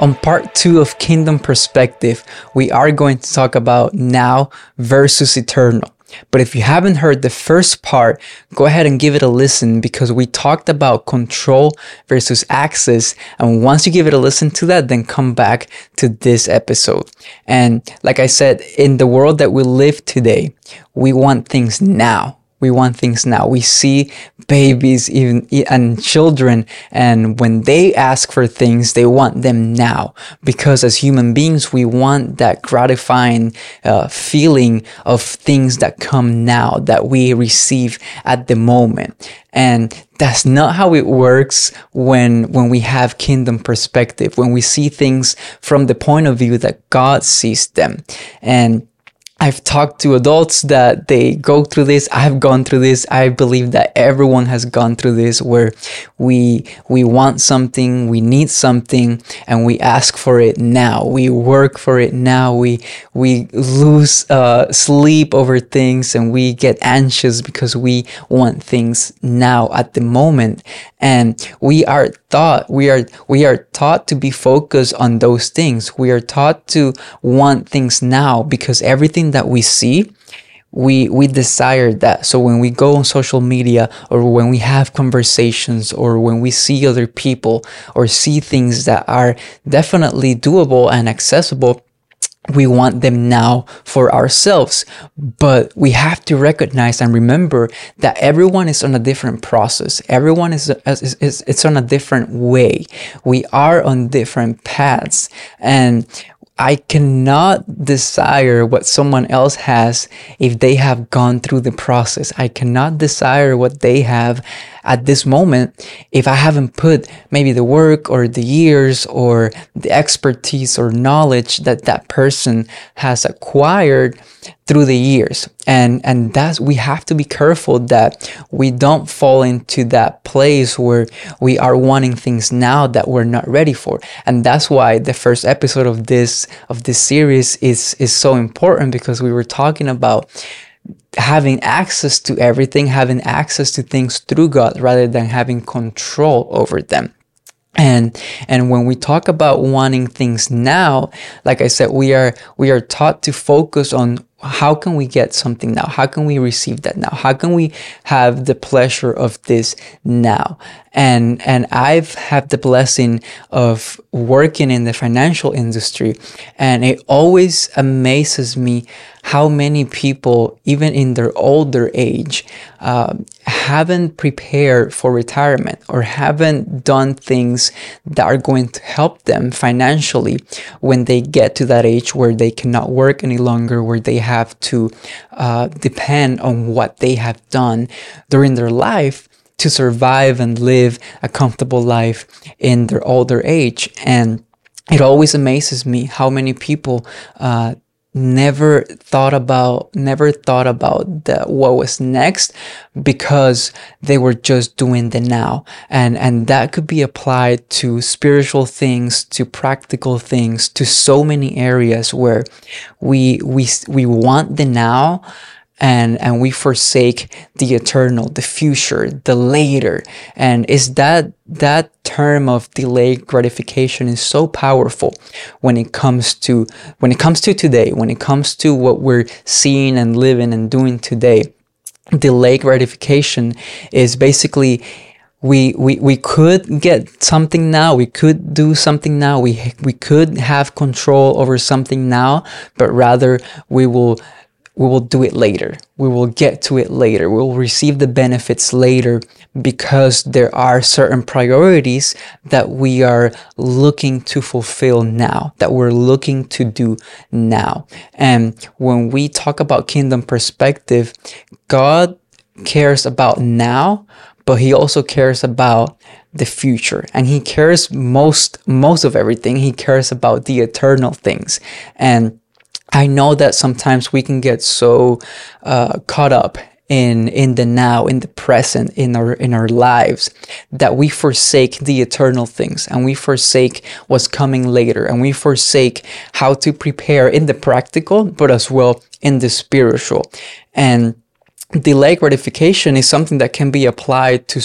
On part two of Kingdom Perspective, we are going to talk about now versus eternal. But if you haven't heard the first part, go ahead and give it a listen because we talked about control versus access. And once you give it a listen to that, then come back to this episode. And like I said, in the world that we live today, we want things now. We want things now. We see babies even and children and when they ask for things, they want them now because as human beings, we want that gratifying uh, feeling of things that come now that we receive at the moment. And that's not how it works when, when we have kingdom perspective, when we see things from the point of view that God sees them. And I've talked to adults that they go through this. I've gone through this. I believe that everyone has gone through this where we we want something, we need something, and we ask for it now. We work for it now. We we lose uh, sleep over things, and we get anxious because we want things now at the moment. And we are taught we are we are taught to be focused on those things. We are taught to want things now because everything that we see we we desire that. So when we go on social media or when we have conversations or when we see other people or see things that are definitely doable and accessible we want them now for ourselves. But we have to recognize and remember that everyone is on a different process. Everyone is, is, is it's on a different way. We are on different paths. And I cannot desire what someone else has if they have gone through the process. I cannot desire what they have at this moment if I haven't put maybe the work or the years or the expertise or knowledge that that person has acquired through the years and and that's we have to be careful that we don't fall into that place where we are wanting things now that we're not ready for and that's why the first episode of this of this series is is so important because we were talking about having access to everything, having access to things through God rather than having control over them. And and when we talk about wanting things now, like I said, we are we are taught to focus on how can we get something now? How can we receive that now? How can we have the pleasure of this now? And, and I've had the blessing of working in the financial industry. And it always amazes me how many people, even in their older age, uh, haven't prepared for retirement or haven't done things that are going to help them financially when they get to that age where they cannot work any longer, where they have to uh, depend on what they have done during their life to survive and live a comfortable life in their older age. And it always amazes me how many people uh, never thought about never thought about the what was next because they were just doing the now and and that could be applied to spiritual things to practical things to so many areas where we we we want the now and and we forsake the eternal the future the later and is that that term of delayed gratification is so powerful when it comes to when it comes to today when it comes to what we're seeing and living and doing today delayed gratification is basically we, we, we could get something now. We could do something now. We, we could have control over something now, but rather we will we will do it later. We will get to it later. We will receive the benefits later because there are certain priorities that we are looking to fulfill now, that we're looking to do now. And when we talk about kingdom perspective, God cares about now, but he also cares about the future and he cares most most of everything he cares about the eternal things and I know that sometimes we can get so uh, caught up in in the now, in the present, in our in our lives, that we forsake the eternal things and we forsake what's coming later, and we forsake how to prepare in the practical, but as well in the spiritual. And delay gratification is something that can be applied to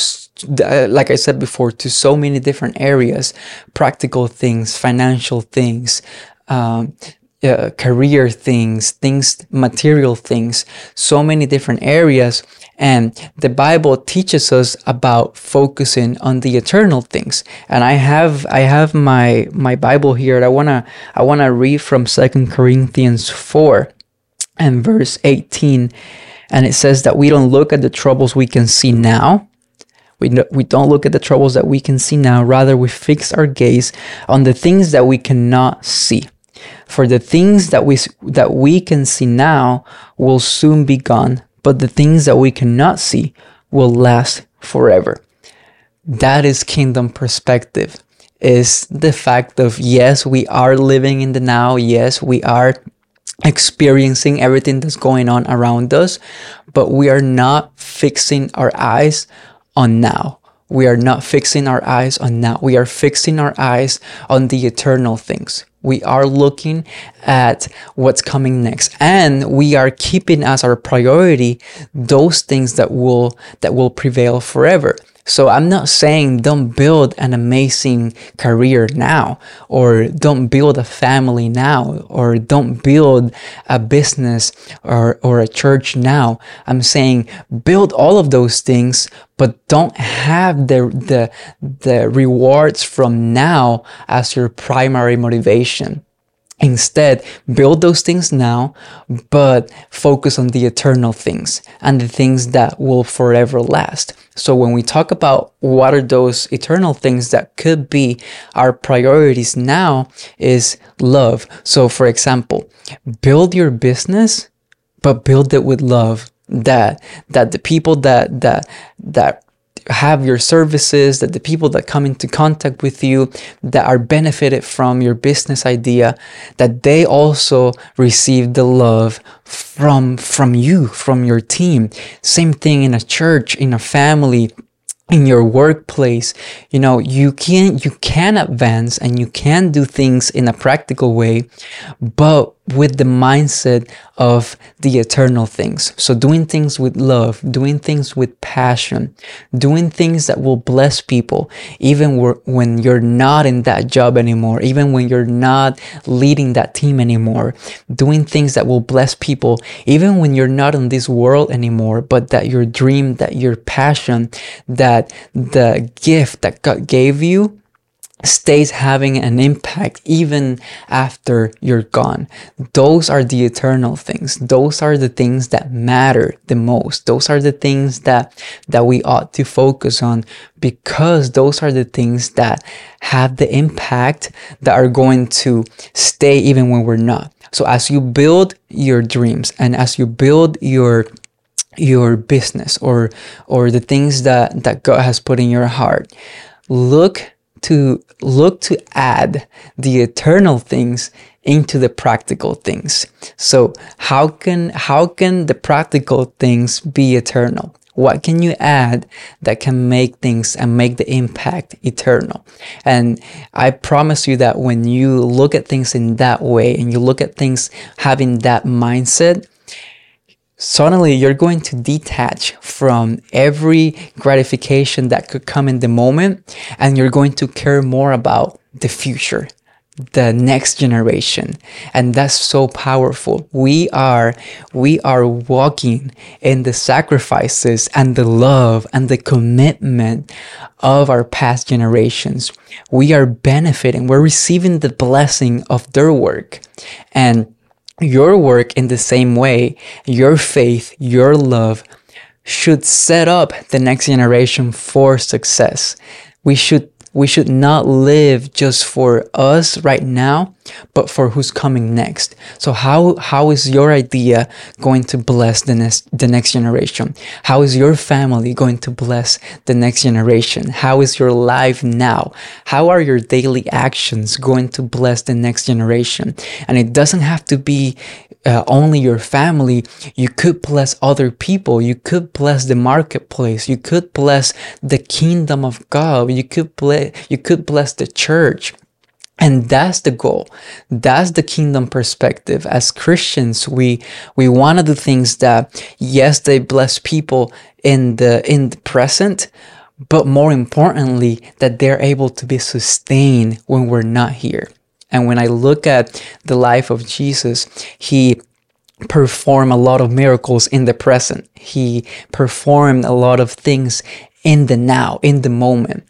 uh, like I said before, to so many different areas practical things, financial things, um, uh, career things, things, material things, so many different areas. And the Bible teaches us about focusing on the eternal things. And I have I have my my Bible here. I wanna I wanna read from Second Corinthians four and verse eighteen, and it says that we don't look at the troubles we can see now. We, no, we don't look at the troubles that we can see now. Rather, we fix our gaze on the things that we cannot see. For the things that we that we can see now will soon be gone, but the things that we cannot see will last forever. That is kingdom perspective. Is the fact of yes, we are living in the now. Yes, we are experiencing everything that's going on around us, but we are not fixing our eyes on now. We are not fixing our eyes on that. We are fixing our eyes on the eternal things. We are looking at what's coming next and we are keeping as our priority those things that will that will prevail forever. So I'm not saying don't build an amazing career now, or don't build a family now, or don't build a business or, or a church now. I'm saying build all of those things, but don't have the, the, the rewards from now as your primary motivation. Instead, build those things now, but focus on the eternal things and the things that will forever last. So, when we talk about what are those eternal things that could be our priorities now, is love. So, for example, build your business, but build it with love. That that the people that that that have your services, that the people that come into contact with you, that are benefited from your business idea, that they also receive the love from from you, from your team. Same thing in a church, in a family, in your workplace you know you can you can advance and you can do things in a practical way but with the mindset of the eternal things. So doing things with love, doing things with passion, doing things that will bless people, even when you're not in that job anymore, even when you're not leading that team anymore, doing things that will bless people, even when you're not in this world anymore, but that your dream, that your passion, that the gift that God gave you stays having an impact even after you're gone. Those are the eternal things. Those are the things that matter the most. Those are the things that, that we ought to focus on because those are the things that have the impact that are going to stay even when we're not. So as you build your dreams and as you build your your business or or the things that that God has put in your heart, look to look to add the eternal things into the practical things. So how can how can the practical things be eternal? What can you add that can make things and make the impact eternal? And I promise you that when you look at things in that way and you look at things having that mindset, suddenly you're going to detach from every gratification that could come in the moment and you're going to care more about the future the next generation. And that's so powerful. We are we are walking in the sacrifices and the love and the commitment of our past generations. We are benefiting. We're receiving the blessing of their work. And your work in the same way, your faith, your love should set up the next generation for success. We should we should not live just for us right now, but for who's coming next. So how, how is your idea going to bless the next, the next generation? How is your family going to bless the next generation? How is your life now? How are your daily actions going to bless the next generation? And it doesn't have to be uh, only your family, you could bless other people. You could bless the marketplace. You could bless the kingdom of God. You could bless, you could bless the church. And that's the goal. That's the kingdom perspective. As Christians, we, we want to do things that, yes, they bless people in the, in the present, but more importantly, that they're able to be sustained when we're not here. And when I look at the life of Jesus, he performed a lot of miracles in the present. He performed a lot of things in the now, in the moment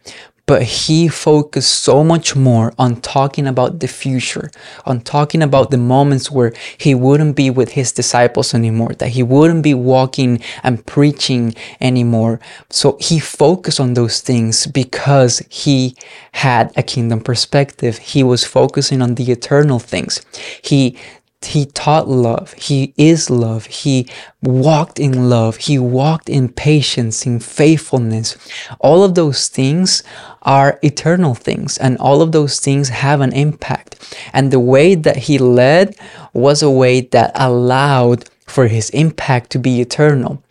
but he focused so much more on talking about the future, on talking about the moments where he wouldn't be with his disciples anymore, that he wouldn't be walking and preaching anymore. So he focused on those things because he had a kingdom perspective. He was focusing on the eternal things. He he taught love. He is love. He walked in love. He walked in patience, in faithfulness. All of those things are eternal things, and all of those things have an impact. And the way that he led was a way that allowed for his impact to be eternal.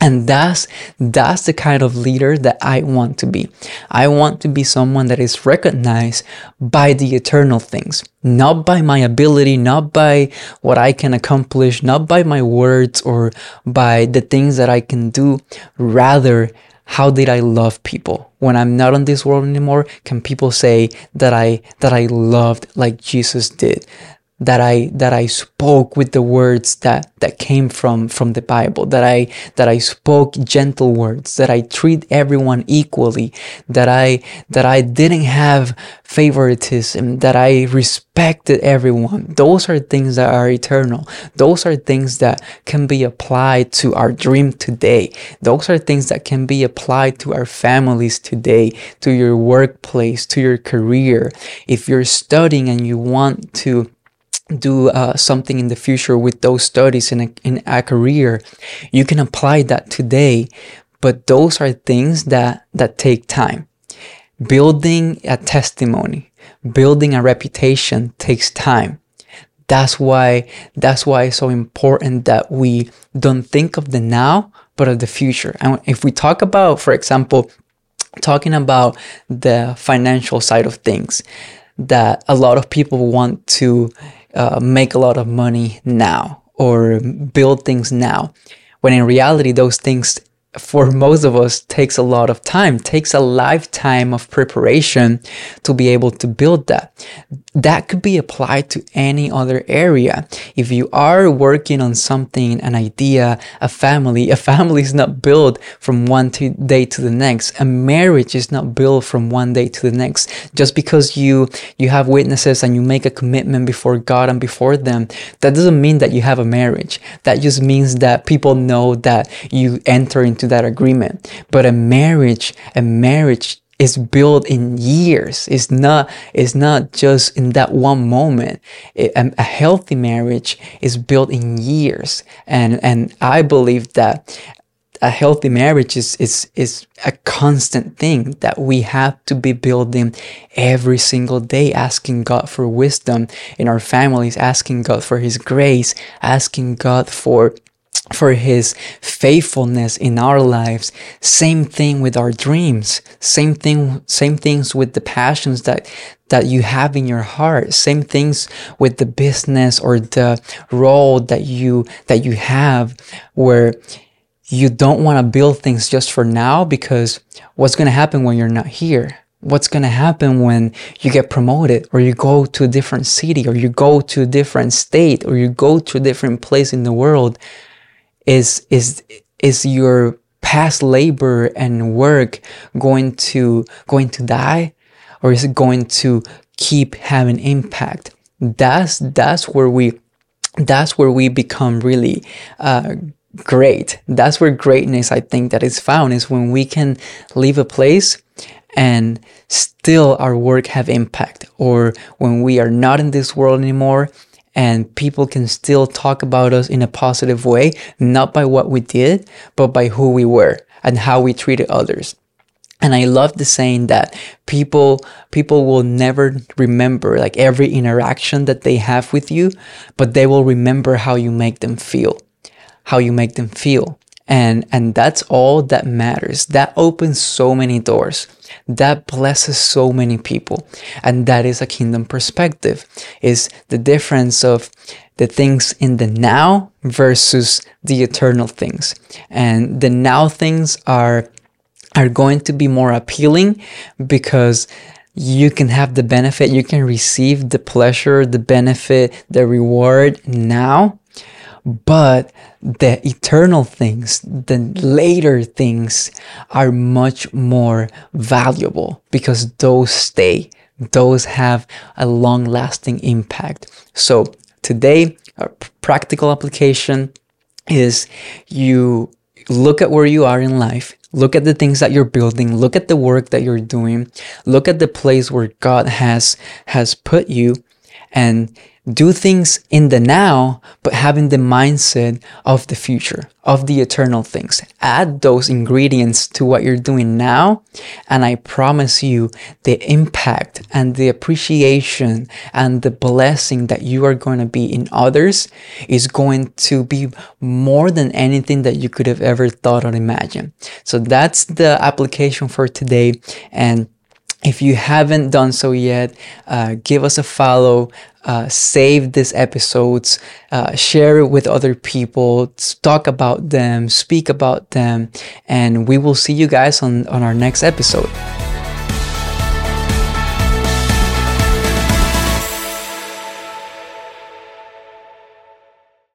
And that's that's the kind of leader that I want to be. I want to be someone that is recognized by the eternal things, not by my ability, not by what I can accomplish, not by my words or by the things that I can do, rather how did I love people? When I'm not on this world anymore, can people say that I that I loved like Jesus did? That I that I spoke with the words that that came from from the Bible that I that I spoke gentle words that I treat everyone equally that I that I didn't have favoritism that I respected everyone. Those are things that are eternal. Those are things that can be applied to our dream today. Those are things that can be applied to our families today to your workplace to your career. If you're studying and you want to do uh, something in the future with those studies in a, in a career, you can apply that today. But those are things that, that take time. Building a testimony, building a reputation takes time. That's why, that's why it's so important that we don't think of the now, but of the future. And if we talk about, for example, talking about the financial side of things, that a lot of people want to uh, make a lot of money now or build things now when in reality those things for most of us takes a lot of time takes a lifetime of preparation to be able to build that. That could be applied to any other area. If you are working on something an idea a family a family is not built from one to day to the next. A marriage is not built from one day to the next. Just because you you have witnesses and you make a commitment before god and before them that doesn't mean that you have a marriage. That just means that people know that you enter into that agreement. But a marriage, a marriage is built in years. It's not, it's not just in that one moment. It, a, a healthy marriage is built in years. And, and I believe that a healthy marriage is, is, is a constant thing that we have to be building every single day, asking God for wisdom in our families, asking God for His grace, asking God for for his faithfulness in our lives. Same thing with our dreams. Same thing same things with the passions that that you have in your heart. Same things with the business or the role that you that you have where you don't want to build things just for now because what's going to happen when you're not here? What's going to happen when you get promoted or you go to a different city or you go to a different state or you go to a different place in the world is is is your past labor and work going to going to die? Or is it going to keep having impact? That's that's where we that's where we become really uh, great. That's where greatness i think that is found is when we can leave a place and still our work have impact. Or when we are not in this world anymore and people can still talk about us in a positive way, not by what we did, but by who we were and how we treated others. And I love the saying that people, people will never remember like every interaction that they have with you, but they will remember how you make them feel, how you make them feel and and that's all that matters. That opens so many doors. That blesses so many people. And that is a kingdom perspective is the difference of the things in the now versus the eternal things. And the now things are are going to be more appealing because you can have the benefit, you can receive the pleasure, the benefit, the reward now. But the eternal things, the later things are much more valuable because those stay, those have a long lasting impact. So today, a practical application is you look at where you are in life Look at the things that you're building. Look at the work that you're doing. Look at the place where God has, has put you and do things in the now, but having the mindset of the future, of the eternal things. Add those ingredients to what you're doing now, and I promise you the impact and the appreciation and the blessing that you are going to be in others is going to be more than anything that you could have ever thought or imagined. So that's the application for today. And if you haven't done so yet, uh, give us a follow, uh, save these episodes, uh, share it with other people, talk about them, speak about them, and we will see you guys on, on our next episode.